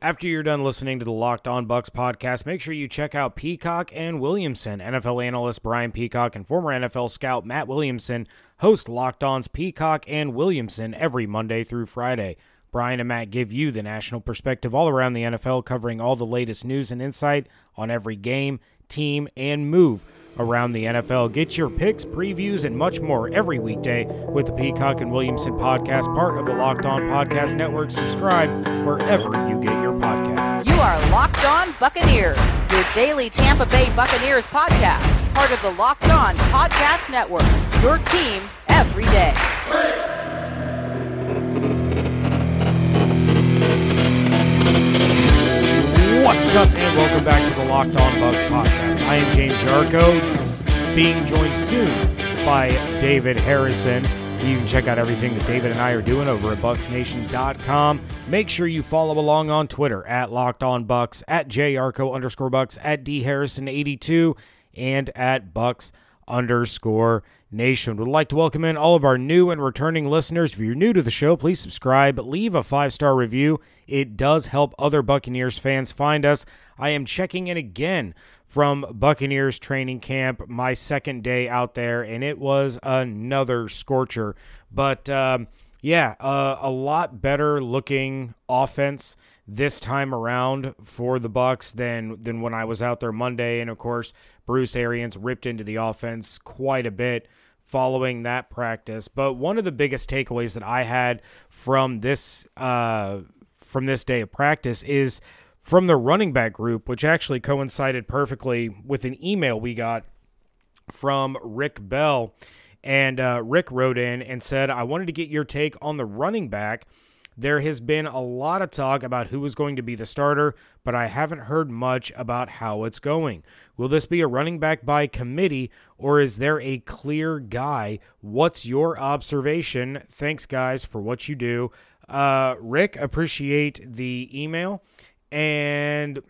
After you're done listening to the Locked On Bucs podcast, make sure you check out Peacock and Williamson. NFL analyst Brian Peacock and former NFL scout Matt Williamson host Locked On's Peacock and Williamson every Monday through Friday. Brian and Matt give you the national perspective all around the NFL, covering all the latest news and insight on every game, team, and move around the NFL. Get your picks, previews, and much more every weekday with the Peacock and Williamson podcast, part of the Locked On Podcast Network. Subscribe wherever you get your podcasts. You are Locked On Buccaneers, your daily Tampa Bay Buccaneers podcast, part of the Locked On Podcast Network. Your team every day. What's up, and welcome back to the Locked On Bucs podcast. I am James Yarcho, being joined soon by David Harrison. You can check out everything that David and I are doing over at BucsNation.com. Make sure you follow along on Twitter at Locked On Bucs, at JYarcho underscore Bucs, at D Harrison82, and at Bucs underscore Nation. Would like to welcome in all of our new and returning listeners. If you're new to the show, please subscribe, leave a five star review. It does help other Buccaneers fans find us. I am checking in again from Buccaneers training camp, my second day out there, and it was another scorcher. But um, yeah, uh, a lot better looking offense this time around for the Bucks than than when I was out there Monday. And of course, Bruce Arians ripped into the offense quite a bit following that practice. But one of the biggest takeaways that I had from this uh, from this day of practice is from the running back group, which actually coincided perfectly with an email we got from Rick Bell. And uh, Rick wrote in and said, I wanted to get your take on the running back there has been a lot of talk about who is going to be the starter, but I haven't heard much about how it's going. Will this be a running back by committee, or is there a clear guy? What's your observation? Thanks, guys, for what you do. Uh, Rick, appreciate the email. And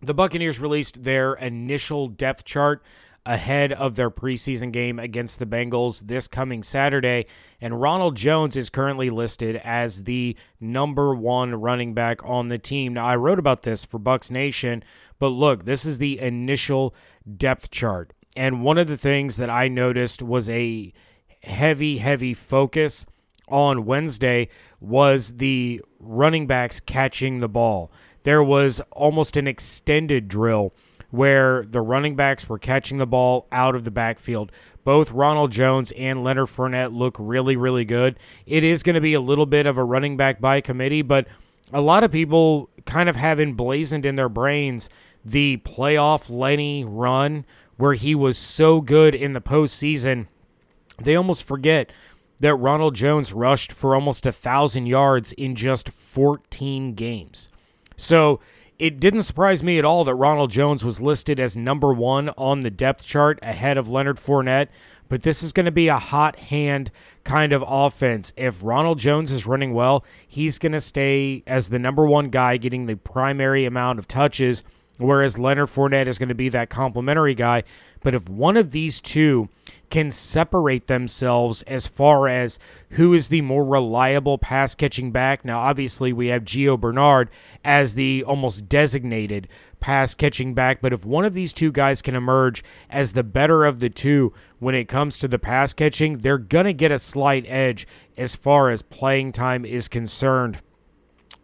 the Buccaneers released their initial depth chart ahead of their preseason game against the Bengals this coming Saturday. And Ronald Jones is currently listed as the number one running back on the team. Now, I wrote about this for Bucs Nation, but look, this is the initial depth chart. And one of the things that I noticed was a heavy, heavy focus on Wednesday was the running backs catching the ball. There was almost an extended drill where the running backs were catching the ball out of the backfield. Both Ronald Jones and Leonard Fournette look really, really good. It is going to be a little bit of a running back by committee, but a lot of people kind of have emblazoned in their brains the playoff Lenny run where he was so good in the postseason. They almost forget that Ronald Jones rushed for almost a thousand yards in just 14 games. So it didn't surprise me at all that Ronald Jones was listed as number one on the depth chart ahead of Leonard Fournette, but this is going to be a hot hand kind of offense. If Ronald Jones is running well, he's going to stay as the number one guy getting the primary amount of touches, whereas Leonard Fournette is going to be that complementary guy. But if one of these two can separate themselves as far as who is the more reliable pass catching back. Now, obviously, we have Gio Bernard as the almost designated pass catching back, but if one of these two guys can emerge as the better of the two when it comes to the pass catching, they're going to get a slight edge as far as playing time is concerned.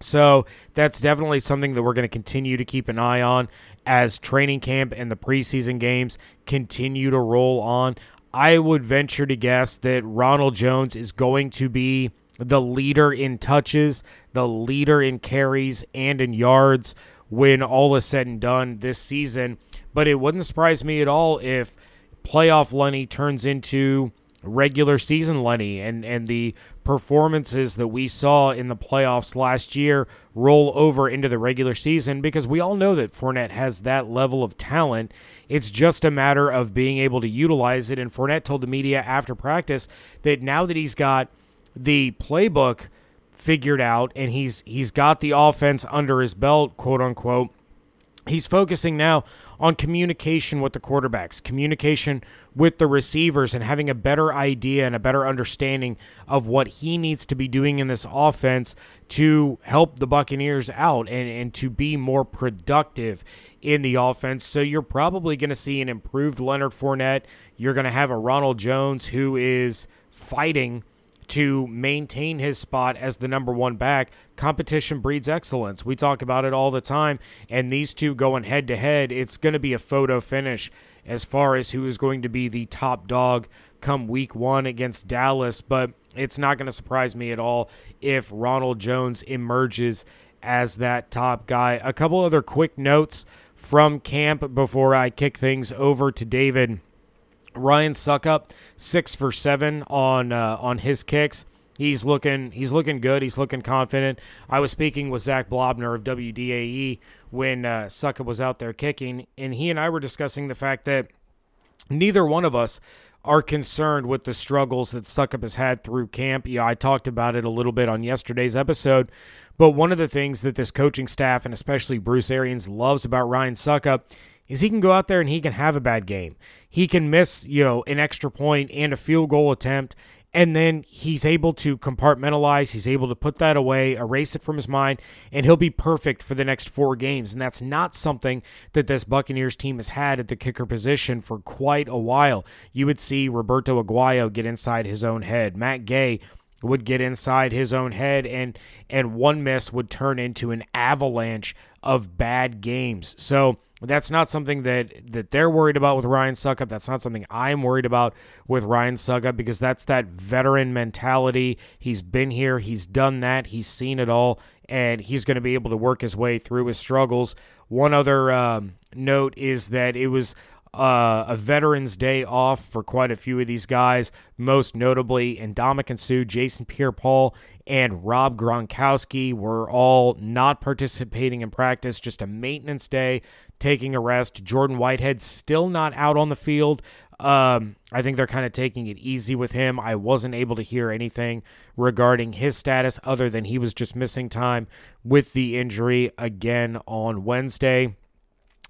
So that's definitely something that we're going to continue to keep an eye on as training camp and the preseason games continue to roll on. I would venture to guess that Ronald Jones is going to be the leader in touches, the leader in carries, and in yards when all is said and done this season. But it wouldn't surprise me at all if playoff Lenny turns into regular season Lenny and, and the performances that we saw in the playoffs last year roll over into the regular season because we all know that Fournette has that level of talent. It's just a matter of being able to utilize it. And Fournette told the media after practice that now that he's got the playbook figured out and he's he's got the offense under his belt, quote unquote, he's focusing now on communication with the quarterbacks, communication with the receivers, and having a better idea and a better understanding of what he needs to be doing in this offense to help the Buccaneers out and, and to be more productive in the offense. So you're probably going to see an improved Leonard Fournette. You're going to have a Ronald Jones who is fighting to maintain his spot as the number one back. Competition breeds excellence. We talk about it all the time. And these two going head to head, it's going to be a photo finish as far as who is going to be the top dog come week one against Dallas. But it's not going to surprise me at all if Ronald Jones emerges as that top guy. A couple other quick notes from camp before I kick things over to David. Ryan Succop, six for seven on uh, on his kicks. He's looking he's looking good. He's looking confident. I was speaking with Zach Blobner of WDAE when uh, Succop was out there kicking, and he and I were discussing the fact that neither one of us are concerned with the struggles that Succop has had through camp. Yeah, I talked about it a little bit on yesterday's episode, but one of the things that this coaching staff and especially Bruce Arians loves about Ryan Succop is he can go out there and he can have a bad game. He can miss, you know, an extra point and a field goal attempt and then he's able to compartmentalize he's able to put that away erase it from his mind and he'll be perfect for the next four games. And that's not something that this buccaneers team has had at the kicker position for quite a while. You would see roberto aguayo get inside his own head. Matt gay would get inside his own head and and one miss would turn into an avalanche of bad games. So that's not something that that they're worried about with Ryan Succop. That's not something I'm worried about with Ryan Succop because that's that veteran mentality. He's been here, he's done that, he's seen it all, and he's going to be able to work his way through his struggles. One other um, note is that it was uh, a Veterans Day off for quite a few of these guys, most notably Ndamukong Suh, Jason Pierre Paul, and Rob Gronkowski were all not participating in practice, just a maintenance day taking a rest. Jordan Whitehead still not out on the field. Um, I think they're kind of taking it easy with him. I wasn't able to hear anything regarding his status other than he was just missing time with the injury again on Wednesday.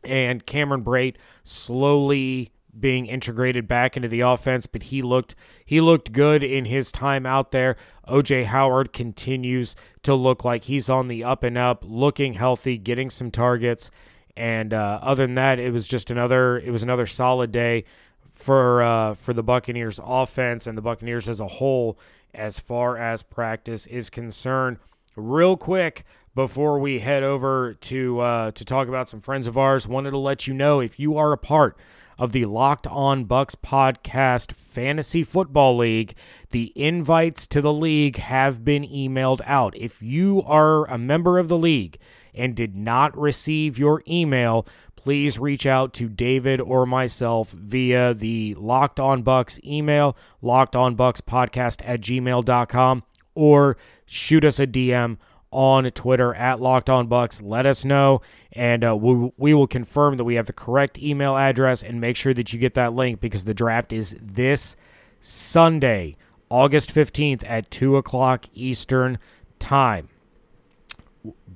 And Cameron Brate slowly being integrated back into the offense, but he looked he looked good in his time out there. OJ Howard continues to look like he's on the up and up, looking healthy, getting some targets, and uh, other than that, it was just another it was another solid day for uh, for the Buccaneers offense and the Buccaneers as a whole as far as practice is concerned. Real quick before we head over to uh, to talk about some friends of ours, wanted to let you know if you are a part of the Locked On Bucs podcast fantasy football league, the invites to the league have been emailed out. If you are a member of the league and did not receive your email, please reach out to David or myself via the Locked On Bucs email, Locked On Bucs podcast at gmail.com, or shoot us a DM on Twitter at Locked On Bucs. Let us know, and uh, we, we will confirm that we have the correct email address and make sure that you get that link because the draft is this Sunday, August 15th at 2 o'clock Eastern Time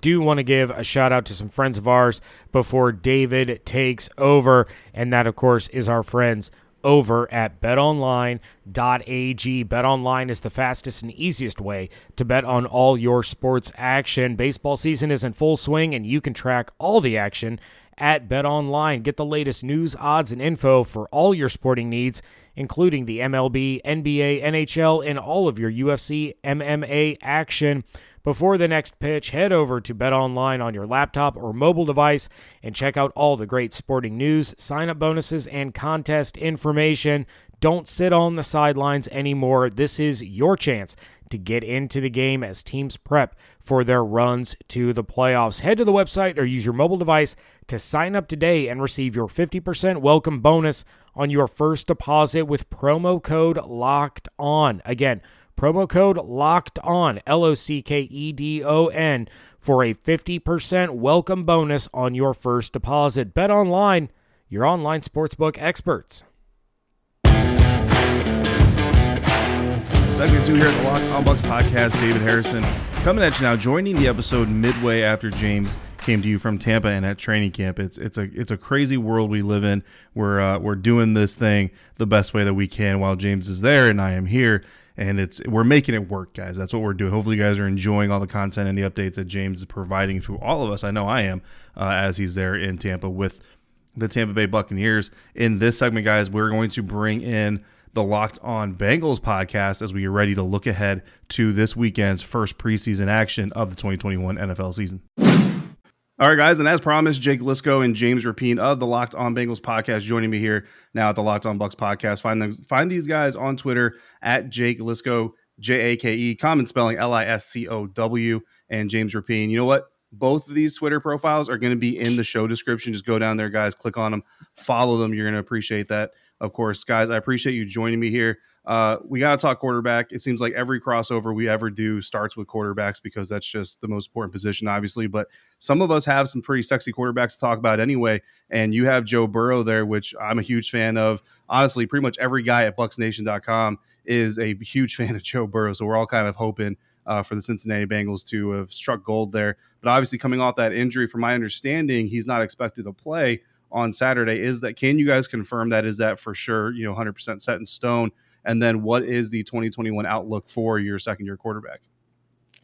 do want to give a shout out to some friends of ours before David takes over. And that, of course, is our friends over at betonline.ag. BetOnline is the fastest and easiest way to bet on all your sports action. Baseball season is in full swing, and you can track all the action at BetOnline. Get the latest news, odds, and info for all your sporting needs, including the MLB, NBA, NHL, and all of your UFC, MMA action. Before the next pitch, head over to Bet Online on your laptop or mobile device and check out all the great sporting news, sign up bonuses, and contest information. Don't sit on the sidelines anymore. This is your chance to get into the game as teams prep for their runs to the playoffs. Head to the website or use your mobile device to sign up today and receive your 50% welcome bonus on your first deposit with promo code LOCKED ON. Again, Promo code locked on, L O C K E D O N, for a 50% welcome bonus on your first deposit. Bet online, your online sportsbook experts. Segment two here at the Locked On Bucs podcast, David Harrison coming at you now, joining the episode midway after James came to you from Tampa and at training camp. It's it's a it's a crazy world we live in. We're uh, we're doing this thing the best way that we can while James is there and I am here, and it's we're making it work, guys. That's what we're doing. Hopefully, you guys are enjoying all the content and the updates that James is providing to all of us. I know I am uh, as he's there in Tampa with the Tampa Bay Buccaneers. In this segment, guys, we're going to bring in the Locked On Bengals podcast as we are ready to look ahead to this weekend's first preseason action of the 2021 NFL season. All right, guys, and as promised, Jake Liscow and James Rapien of the Locked On Bengals podcast joining me here now at the Locked On Bucs podcast. Find them, find these guys on Twitter at Jake Liscow, J A K E, common spelling L I S C O W, and James Rapien. You know what? Both of these Twitter profiles are going to be in the show description. Just go down there, guys, click on them, follow them. You're going to appreciate that of course, guys, I appreciate you joining me here. Uh, we got to talk quarterback. It seems like every crossover we ever do starts with quarterbacks because that's just the most important position, obviously. But some of us have some pretty sexy quarterbacks to talk about anyway. And you have Joe Burrow there, which I'm a huge fan of. Honestly, pretty much every guy at BucsNation.com is a huge fan of Joe Burrow. So we're all kind of hoping uh, for the Cincinnati Bengals to have struck gold there. But obviously, coming off that injury, from my understanding, he's not expected to play on Saturday. Is that can you guys confirm that? Is that for sure? You know, 100% set in stone. And then what is the 2021 outlook for your second year quarterback?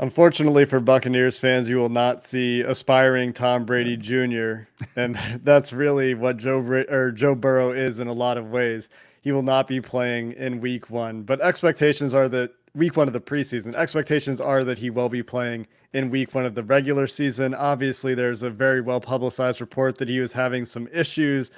Unfortunately for Buccaneers fans, you will not see aspiring Tom Brady Jr. and that's really what Joe or Joe Burrow is in a lot of ways. He will not be playing in week 1, but expectations are that week 1 of the preseason, expectations are that he will be playing in week one of the regular season. Obviously, there's a very well publicized report that he was having some issues.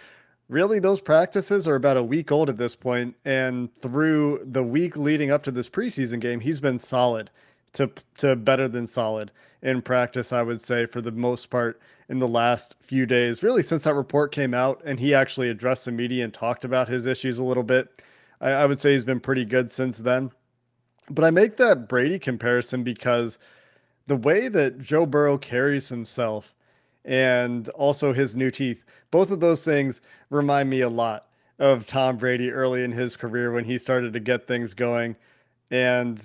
Really, those practices are about a week old at this point, and through the week leading up to this preseason game, he's been solid to to better than solid in practice. I would say for the most part in the last few days, really since that report came out, and he actually addressed the media and talked about his issues a little bit. I, I would say he's been pretty good since then. But I make that Brady comparison because the way that Joe Burrow carries himself and also his new teeth, both of those things remind me a lot of Tom Brady early in his career when he started to get things going. And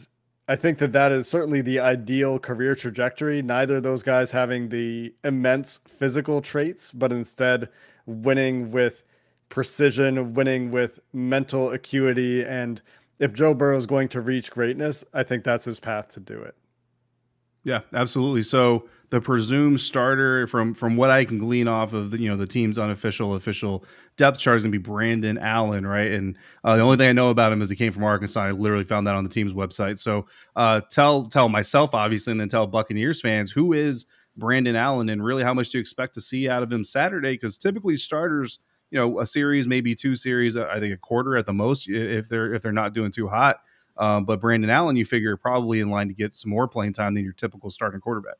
I think that that is certainly the ideal career trajectory. Neither of those guys having the immense physical traits, but instead winning with precision, winning with mental acuity. And if Joe Burrow is going to reach greatness, I think that's his path to do it. Yeah, absolutely. So the presumed starter, from from what I can glean off of the you know the team's unofficial official depth chart, is gonna be Brandon Allen, right? And uh, the only thing I know about him is he came from Arkansas. I literally found that on the team's website. So uh, tell tell myself obviously, and then tell Buccaneers fans who is Brandon Allen, and really how much do you expect to see out of him Saturday? Because typically starters, you know, a series, maybe two series, I think a quarter at the most, if they're if they're not doing too hot. Um, but Brandon Allen, you figure, probably in line to get some more playing time than your typical starting quarterback.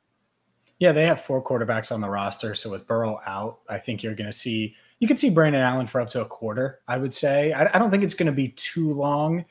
Yeah, they have four quarterbacks on the roster. So with Burrow out, I think you're going to see you could see Brandon Allen for up to a quarter. I would say. I, I don't think it's going to be too long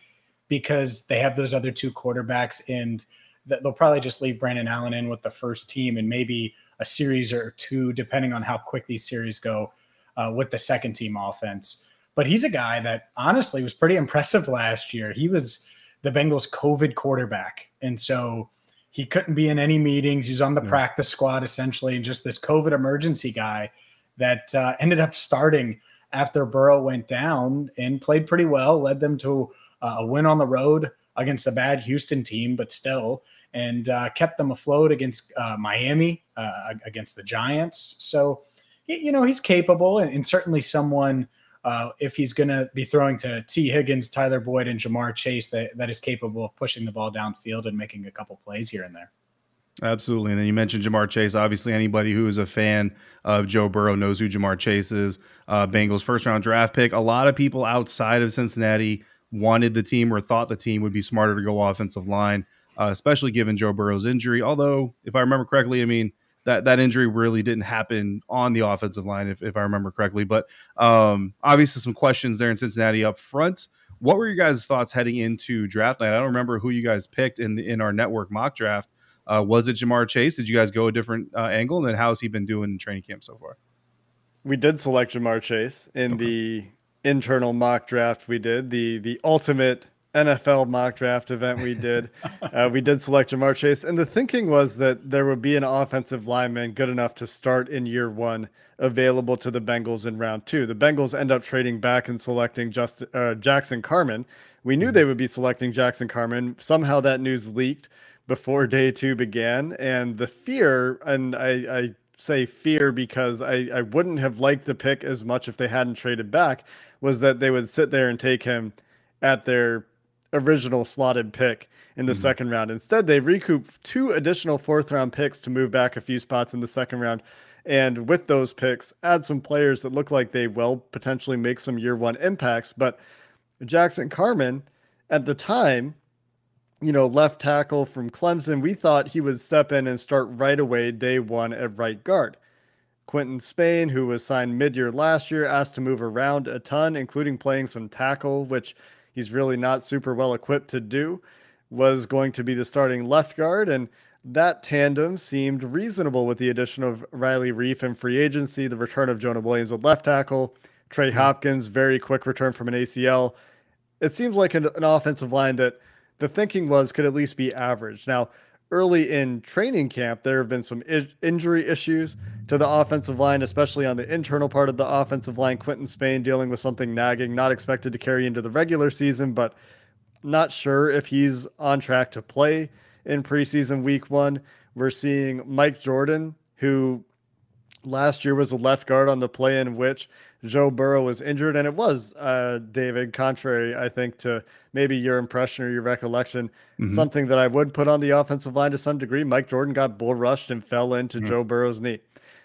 because they have those other two quarterbacks, and they'll probably just leave Brandon Allen in with the first team, and maybe a series or two, depending on how quick these series go, uh, with the second team offense. But he's a guy that honestly was pretty impressive last year. He was the Bengals COVID quarterback. And so he couldn't be in any meetings. He's on the yeah. practice squad essentially, and just this COVID emergency guy that uh, ended up starting after Burrow went down and played pretty well, led them to uh, a win on the road against a bad Houston team, but still, and uh, kept them afloat against uh, Miami, uh, against the Giants. So, you know, he's capable and, and certainly someone uh, if he's going to be throwing to T. Higgins, Tyler Boyd, and Ja'Marr Chase, that, that is capable of pushing the ball downfield and making a couple plays here and there. Absolutely. And then you mentioned Ja'Marr Chase. Obviously, anybody who is a fan of Joe Burrow knows who Ja'Marr Chase is. Uh, Bengals first round draft pick. A lot of people outside of Cincinnati wanted the team or thought the team would be smarter to go offensive line, uh, especially given Joe Burrow's injury. Although, if I remember correctly, I mean, that that injury really didn't happen on the offensive line, if, if I remember correctly. But um, obviously, some questions there in Cincinnati up front. What were your guys' thoughts heading into draft night? I don't remember who you guys picked in the, in our network mock draft. Uh, was it Ja'Marr Chase? Did you guys go a different uh, angle? And then how's he been doing in training camp so far? We did select Ja'Marr Chase in okay. the internal mock draft. We did the the ultimate NFL mock draft event we did, uh, we did select Ja'Marr Chase, and the thinking was that there would be an offensive lineman good enough to start in year one available to the Bengals in round two. The Bengals end up trading back and selecting just uh, Jackson Carman. We knew they would be selecting Jackson Carman. Somehow that news leaked before day two began, and the fear, and I, I say fear because I, I wouldn't have liked the pick as much if they hadn't traded back, was that they would sit there and take him at their original slotted pick in the mm-hmm. second round. Instead, they recoup two additional fourth round picks to move back a few spots in the second round. And with those picks, add some players that look like they will potentially make some year one impacts. But Jackson Carman, at the time, you know, left tackle from Clemson, we thought he would step in and start right away, day one at right guard. Quinton Spain, who was signed mid year last year, asked to move around a ton, including playing some tackle, which he's really not super well equipped to do, was going to be the starting left guard. And that tandem seemed reasonable with the addition of Riley Reiff in free agency, the return of Jonah Williams at left tackle, Trey mm-hmm. Hopkins, very quick return from an ACL. It seems like an, an offensive line that the thinking was could at least be average. Now, early in training camp, there have been some I- injury issues to the offensive line, especially on the internal part of the offensive line. Quinton Spain dealing with something nagging, not expected to carry into the regular season, but not sure if he's on track to play in preseason week one. We're seeing Mike Jordan, who last year was a left guard on the play in which Joe Burrow was injured. And it was, uh, David, contrary, I think, to maybe your impression or your recollection, mm-hmm. something that I would put on the offensive line to some degree. Mike Jordan got bull rushed and fell into mm-hmm. Joe Burrow's knee.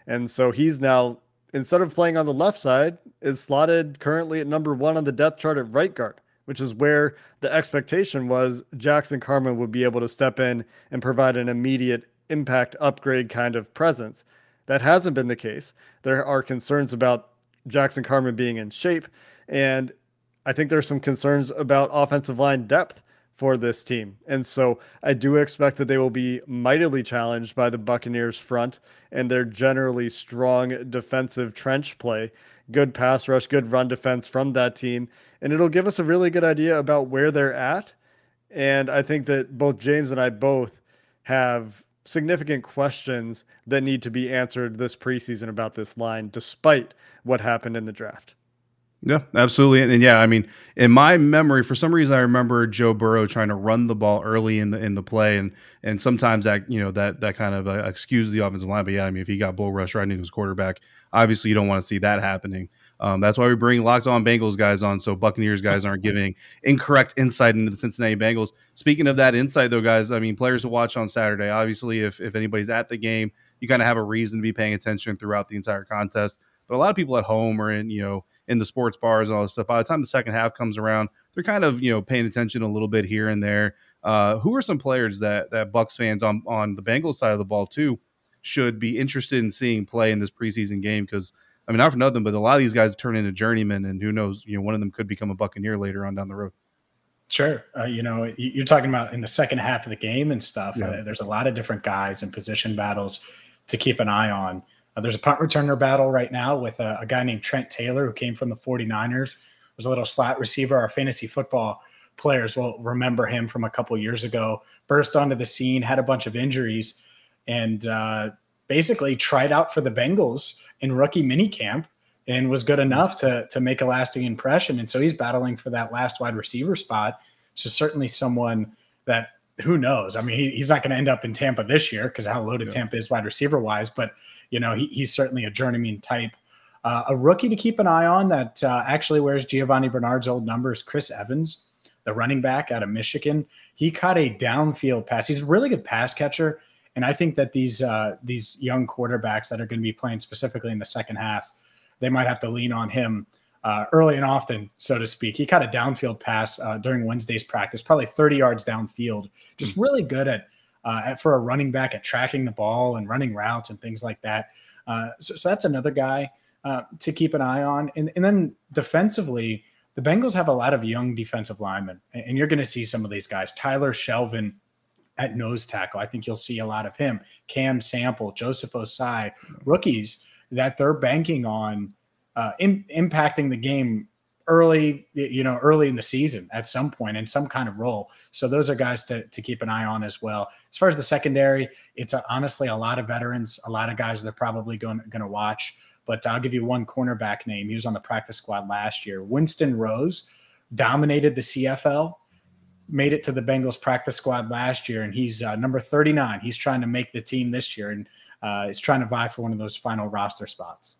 And so he's now, instead of playing on the left side, is slotted currently at number one on the depth chart at right guard which is where the expectation was Jackson Carman would be able to step in and provide an immediate impact upgrade kind of presence. That hasn't been the case. There are concerns about Jackson Carman being in shape, and I think there's some concerns about offensive line depth for this team. And so I do expect that they will be mightily challenged by the Buccaneers front and their generally strong defensive trench play good pass rush, good run defense from that team. And it'll give us a really good idea about where they're at. And I think that both James and I both have significant questions that need to be answered this preseason about this line, despite what happened in the draft. Yeah, absolutely. And, and, yeah, I mean, in my memory, for some reason, I remember Joe Burrow trying to run the ball early in the in the play, and and sometimes that you know that that kind of uh, excuses the offensive line. But yeah, I mean, if he got bull rush right into his quarterback, obviously you don't want to see that happening. Um, that's why we bring locked on Bengals guys on, so Buccaneers guys aren't giving incorrect insight into the Cincinnati Bengals. Speaking of that insight, though, guys, I mean, players to watch on Saturday. Obviously, if if anybody's at the game, you kind of have a reason to be paying attention throughout the entire contest. But a lot of people at home or in you know in the sports bars and all this stuff. By the time the second half comes around, they're kind of you know paying attention a little bit here and there. Uh, who are some players that that Bucks fans on on the Bengals side of the ball too should be interested in seeing play in this preseason game? Because I mean, not for nothing, but a lot of these guys turn into journeymen, and who knows, you know, one of them could become a Buccaneer later on down the road. Sure. Uh, you know, you're talking about in the second half of the game and stuff. Yeah. Uh, there's a lot of different guys and position battles to keep an eye on. Uh, there's a punt returner battle right now with a, a, guy named Trent Taylor who came from the 49ers. Was a little slot receiver. Our fantasy football players will remember him from a couple years ago. Burst onto the scene, had a bunch of injuries, and uh, basically tried out for the Bengals in rookie minicamp and was good enough to to make a lasting impression. And so he's battling for that last wide receiver spot. So certainly someone that who knows? I mean, he, he's not going to end up in Tampa this year because how loaded yeah. Tampa is wide receiver wise, but you know, he, he's certainly a journeyman type. Uh, a rookie to keep an eye on that uh, actually wears Giovanni Bernard's old numbers, Chris Evans, the running back out of Michigan. He caught a downfield pass. He's a really good pass catcher. And I think that these uh, these young quarterbacks that are going to be playing specifically in the second half, they might have to lean on him uh, early and often, so to speak. He caught a downfield pass uh, during Wednesday's practice, probably 30 yards downfield. Just hmm. really good at uh, at, for a running back at tracking the ball and running routes and things like that. Uh, so, so, that's another guy uh, to keep an eye on. And, and then defensively, the Bengals have a lot of young defensive linemen, and you're going to see some of these guys. Tyler Shelvin at nose tackle. I think you'll see a lot of him. Cam Sample, Joseph Ossai, rookies that they're banking on uh, in, impacting the game early, you know, early in the season at some point in some kind of role. So those are guys to, to keep an eye on as well. As far as the secondary, it's a, honestly a lot of veterans, a lot of guys they're probably going, going to watch. But I'll give you one cornerback name. He was on the practice squad last year. Winston Rose dominated the CFL, made it to the Bengals practice squad last year, and he's uh, number 39. He's trying to make the team this year and uh, is trying to vie for one of those final roster spots.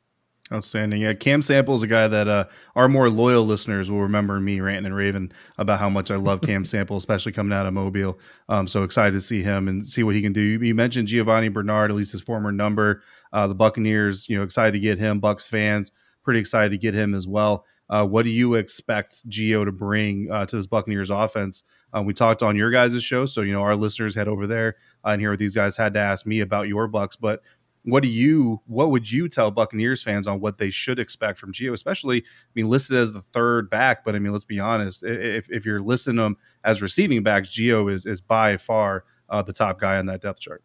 Outstanding. Yeah, Cam Sample is a guy that uh, our more loyal listeners will remember me ranting and raving about how much I love Cam Sample, especially coming out of Mobile. Um, so excited to see him and see what he can do. You mentioned Giovanni Bernard, at least his former number. Uh, the Buccaneers, you know, excited to get him. Bucks fans, pretty excited to get him as well. Uh, what do you expect Gio to bring uh, to this Buccaneers offense? Um, we talked on your guys' show, so you know our listeners head over there uh, and hear what these guys had to ask me about your Bucks. But what do you what would you tell Buccaneers fans on what they should expect from Gio, especially I mean listed as the third back, but I mean let's be honest, if, if you're listing them as receiving backs, Gio is is by far uh, the top guy on that depth chart.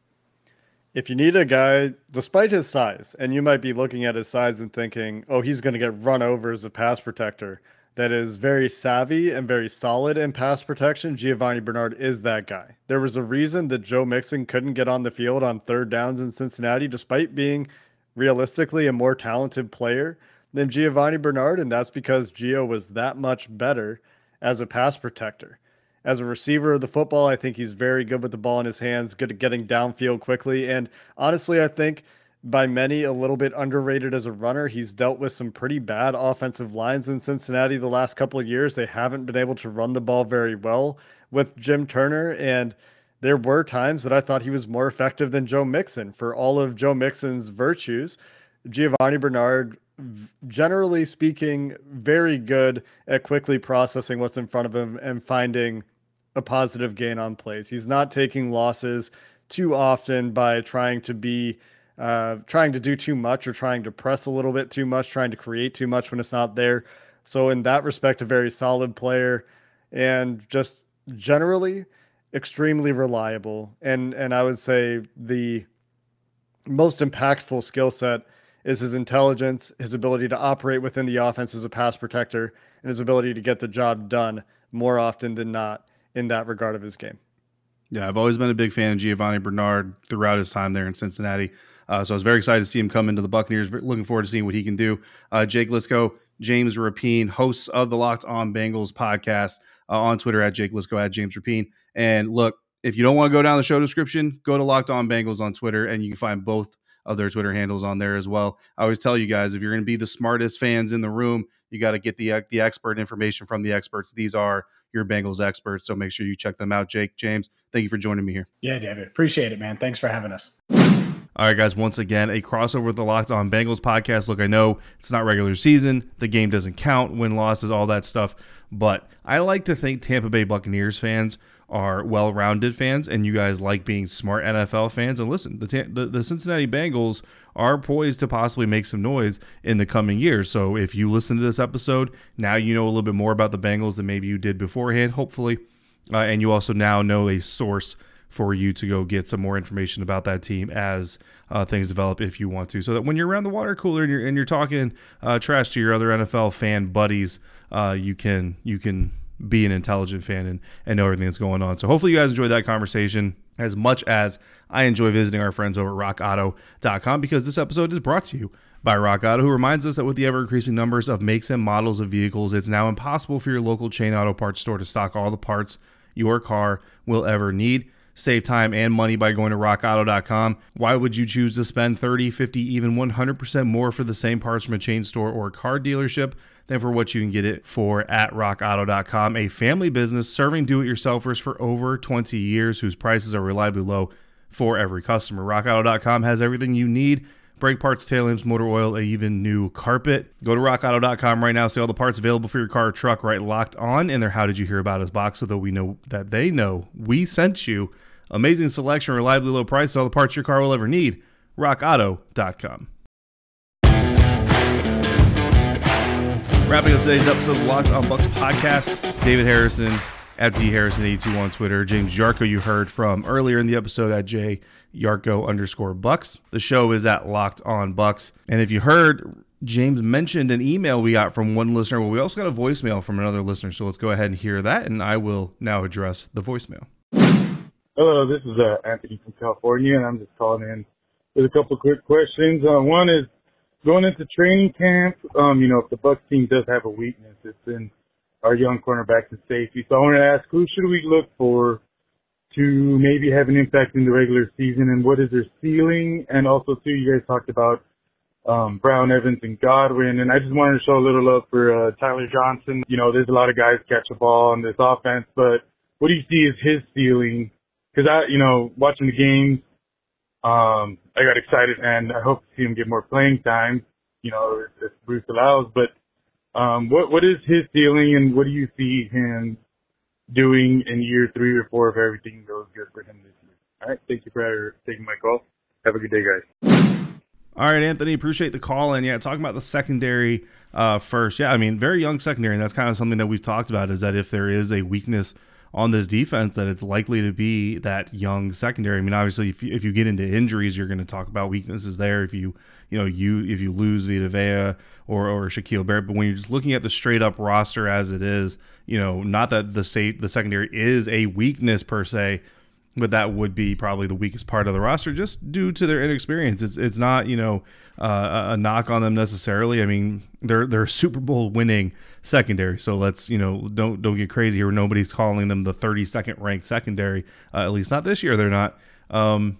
If you need a guy, despite his size, and you might be looking at his size and thinking, oh, he's going to get run over as a pass protector, that is very savvy and very solid in pass protection, Giovanni Bernard is that guy. There was a reason that Joe Mixon couldn't get on the field on third downs in Cincinnati, despite being realistically a more talented player than Giovanni Bernard, and that's because Gio was that much better as a pass protector. As a receiver of the football, I think he's very good with the ball in his hands, good at getting downfield quickly. And honestly, I think by many a little bit underrated as a runner. He's dealt with some pretty bad offensive lines in Cincinnati the last couple of years. They haven't been able to run the ball very well with Jim Turner. And there were times that I thought he was more effective than Joe Mixon. For all of Joe Mixon's virtues, Giovanni Bernard, generally speaking, very good at quickly processing what's in front of him and finding a positive gain on plays. He's not taking losses too often by trying to be uh, trying to do too much or trying to press a little bit too much, trying to create too much when it's not there. So in that respect, a very solid player and just generally extremely reliable. And and I would say the most impactful skill set is his intelligence, his ability to operate within the offense as a pass protector, and his ability to get the job done more often than not in that regard of his game. Yeah, I've always been a big fan of Giovanni Bernard throughout his time there in Cincinnati. Uh, so I was very excited to see him come into the Buccaneers. Looking forward to seeing what he can do. Uh, Jake Liscow, James Rapien, hosts of the Locked On Bengals podcast uh, on Twitter at Jake Liscow at James Rapien. And look, if you don't want to go down the show description, go to Locked On Bengals on Twitter, and you can find both of their Twitter handles on there as well. I always tell you guys if you're going to be the smartest fans in the room, you got to get the uh, the expert information from the experts. These are your Bengals experts, so make sure you check them out. Jake, James, thank you for joining me here. Yeah, David, appreciate it, man. Thanks for having us. All right, guys, once again, a crossover with the Locked On Bengals podcast. Look, I know it's not regular season, the game doesn't count, win losses, all that stuff, but I like to think Tampa Bay Buccaneers fans are well-rounded fans, and you guys like being smart NFL fans. And listen, the, the, the Cincinnati Bengals are poised to possibly make some noise in the coming years. So if you listen to this episode, now you know a little bit more about the Bengals than maybe you did beforehand, hopefully, uh, and you also now know a source for you to go get some more information about that team as uh, things develop if you want to. So that when you're around the water cooler and you're and you're talking uh, trash to your other NFL fan buddies, uh, you can you can be an intelligent fan and, and know everything that's going on. So hopefully you guys enjoyed that conversation as much as I enjoy visiting our friends over at rockauto.com because this episode is brought to you by Rock Auto, who reminds us that with the ever increasing numbers of makes and models of vehicles, it's now impossible for your local chain auto parts store to stock all the parts your car will ever need. Save time and money by going to rockauto.com. Why would you choose to spend 30, 50, even 100% more for the same parts from a chain store or car dealership than for what you can get it for at rockauto.com? A family business serving do it yourselfers for over 20 years whose prices are reliably low for every customer. Rockauto.com has everything you need brake parts, tail lamps, motor oil, even new carpet. Go to rockauto.com right now, see all the parts available for your car or truck right locked on in their How Did You Hear About Us box so that we know that they know we sent you. Amazing selection, reliably low price, all the parts your car will ever need. RockAuto.com. Wrapping up today's episode of Locked on Bucs podcast, David Harrison at D Harrison82 on Twitter. James Yarcho, you heard from earlier in the episode at J Yarcho underscore Bucs. The show is at Locked on Bucs. And if you heard James mentioned an email we got from one listener. Well, we also got a voicemail from another listener. So let's go ahead and hear that, and I will now address the voicemail. Hello, this is uh, Anthony from California, and I'm just calling in with a couple quick questions. Uh, one is going into training camp. Um, you know, if the Bucks team does have a weakness, it's in our young cornerbacks and safety. So I want to ask, who should we look for to maybe have an impact in the regular season, and what is their ceiling? And also, too, you guys talked about um, Brown, Evans, and Godwin. And I just wanted to show a little love for uh, Tyler Johnson. You know, there's a lot of guys catch a ball in this offense, but what do you see as his ceiling? Because I, you know, watching the games, um, I got excited, and I hope to see him get more playing time. You know, if, if Bruce allows. But um, what what is his ceiling, and what do you see him doing in year three or four if everything goes good for him this year? All right, thank you for taking my call. Have a good day, guys. All right, Anthony, appreciate the call. And yeah, talking about the secondary uh, first. Yeah, I mean, very young secondary. And that's kind of something that we've talked about is that if there is a weakness on this defense, that it's likely to be that young secondary. I mean, obviously, if you, if you get into injuries, you're going to talk about weaknesses there. If you, you know, you if you lose Vita Vea or, or Shaquille Barrett, but when you're just looking at the straight up roster as it is, you know, not that the state the secondary is a weakness per se, but that would be probably the weakest part of the roster just due to their inexperience. It's it's not you know uh, a knock on them necessarily. I mean they're they're Super Bowl winning secondary, so let's you know don't don't get crazy here. Nobody's calling them the 32nd ranked secondary, uh, at least not this year. They're not. Um,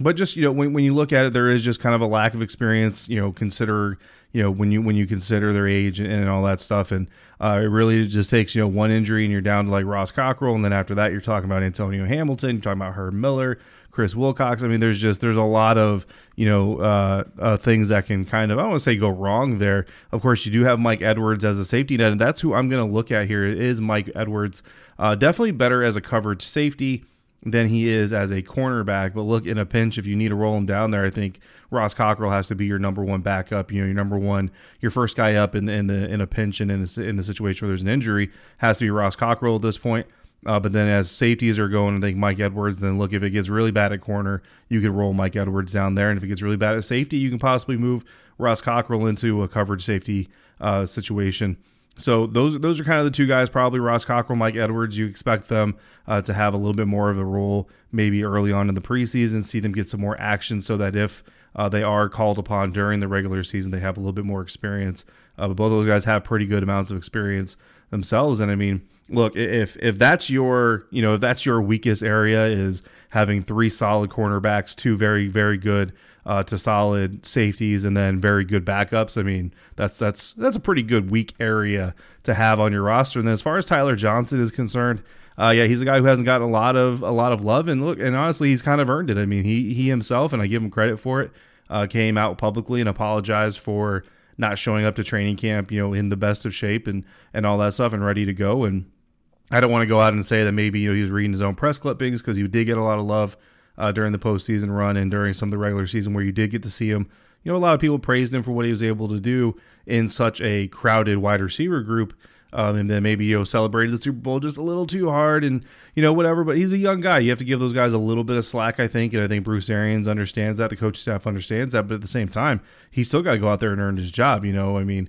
but just you know when, when you look at it there is just kind of a lack of experience you know consider you know when you when you consider their age and, and all that stuff. And uh, it really just takes you know one injury and you're down to like Ross Cockrell. And then after that you're talking about Antonio Hamilton you're talking about Herb Miller Chris Wilcox. I mean there's just there's a lot of you know uh, uh, things that can kind of I don't want to say go wrong there. Of course you do have Mike Edwards as a safety net and that's who I'm going to look at here is Mike Edwards uh, definitely better as a coverage safety than he is as a cornerback. But look, in a pinch, if you need to roll him down there, I think Ross Cockrell has to be your number one backup. You know, your number one, your first guy up in the in the in a pinch and in a, in the situation where there's an injury has to be Ross Cockrell at this point. Uh, but then as safeties are going, I think Mike Edwards. Then look, if it gets really bad at corner, you can roll Mike Edwards down there, and if it gets really bad at safety, you can possibly move Ross Cockrell into a coverage safety uh, situation. So those those are kind of the two guys, probably Ross Cockrell, Mike Edwards. You expect them uh, to have a little bit more of a role maybe early on in the preseason, see them get some more action, so that if uh, they are called upon during the regular season, they have a little bit more experience. Uh, but both of those guys have pretty good amounts of experience themselves, and I mean, look, if if that's your you know if that's your weakest area is having three solid cornerbacks, two very very good uh, to solid safeties and then very good backups. I mean, that's that's that's a pretty good weak area to have on your roster. And then as far as Tyler Johnson is concerned, uh, yeah, he's a guy who hasn't gotten a lot of a lot of love. And look, and honestly, he's kind of earned it. I mean, he he himself, and I give him credit for it, uh, came out publicly and apologized for not showing up to training camp, you know, in the best of shape and and all that stuff and ready to go. And I don't want to go out and say that maybe you know he was reading his own press clippings because he did get a lot of love uh, during the postseason run and during some of the regular season where you did get to see him. You know, a lot of people praised him for what he was able to do in such a crowded wide receiver group. Um, and then maybe you know celebrated the Super Bowl just a little too hard and you know whatever. But he's a young guy. You have to give those guys a little bit of slack, I think, and I think Bruce Arians understands that. The coach staff understands that. But at the same time, he's still got to go out there and earn his job. You know, I mean,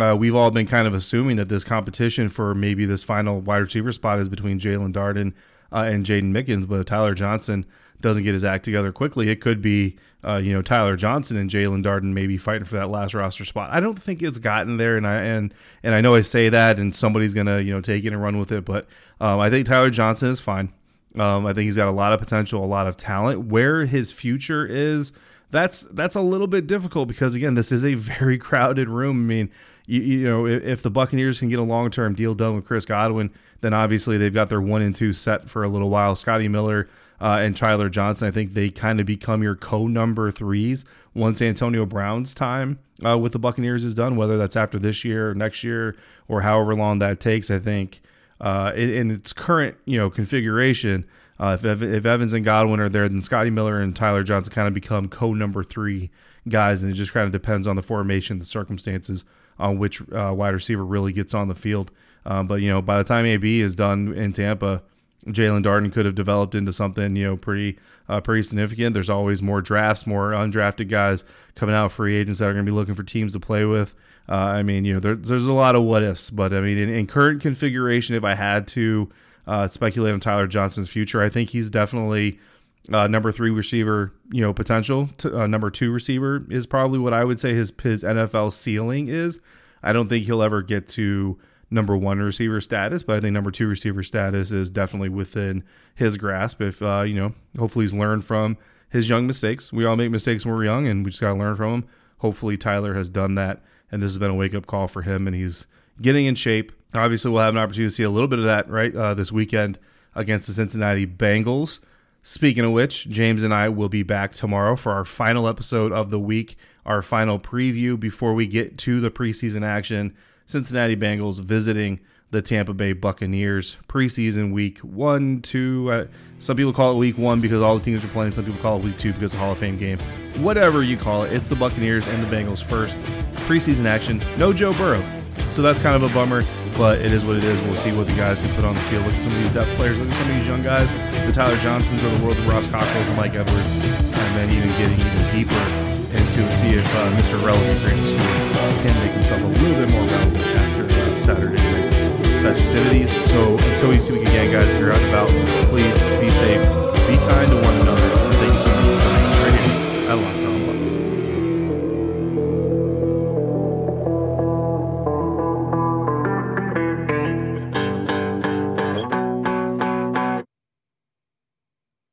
uh, we've all been kind of assuming that this competition for maybe this final wide receiver spot is between Jaelon Darden uh, and Jaydon Mickens, but Tyler Johnson doesn't get his act together quickly, it could be uh, you know Tyler Johnson and Jaelon Darden maybe fighting for that last roster spot. I don't think it's gotten there, and I and and I know I say that, and somebody's gonna you know take it and run with it, but um, I think Tyler Johnson is fine. Um, I think he's got a lot of potential, a lot of talent. Where his future is, that's that's a little bit difficult because again, this is a very crowded room. I mean, you, you know, if, if the Buccaneers can get a long term deal done with Chris Godwin, then obviously they've got their one and two set for a little while. Scotty Miller uh, and Tyler Johnson. I think they kind of become your co number threes once Antonio Brown's time uh, with the Buccaneers is done, whether that's after this year or next year or however long that takes. I think uh, in, in, its current you know configuration, uh, if, if Evans and Godwin are there, then Scotty Miller and Tyler Johnson kind of become co number three guys, and it just kind of depends on the formation, the circumstances on which uh, wide receiver really gets on the field. Um, but you know, by the time AB is done in Tampa, Jaelon Darden could have developed into something, you know, pretty uh, pretty significant. There's always more drafts, more undrafted guys coming out, free agents that are going to be looking for teams to play with. Uh, I mean, you know, there, there's a lot of what ifs, but I mean, in, in current configuration, if I had to uh, speculate on Tyler Johnson's future, I think he's definitely uh, number three receiver, you know, potential. To, uh, number two receiver is probably what I would say his his NFL ceiling is. I don't think he'll ever get to number one receiver status, but I think number two receiver status is definitely within his grasp. If uh, you know, hopefully he's learned from his young mistakes. We all make mistakes when we're young, and we just got to learn from them. Hopefully Tyler has done that, and this has been a wake up call for him, and he's getting in shape. Obviously, we'll have an opportunity to see a little bit of that right uh, this weekend against the Cincinnati Bengals. Speaking of which, James and I will be back tomorrow for our final episode of the week, our final preview before we get to the preseason action Cincinnati Bengals visiting the Tampa Bay Buccaneers preseason week one, two. Uh, some people call it week one because all the teams are playing. Some people call it week two because the Hall of Fame game. Whatever you call it, it's the Buccaneers and the Bengals first preseason action. No Joe Burrow, so that's kind of a bummer. But it is what it is. We'll see what the guys can put on the field. Look at some of these depth players. Look at some of these young guys, the Tyler Johnsons of the world, the Ross Cockrells and Mike Edwards, and then even getting even deeper into to See if uh, Mr. Relevant Grant Stuart can make himself a little bit more relevant after uh, Saturday night's festivities. So until we see we again, guys, if you're out and about, please be safe, be kind to one another.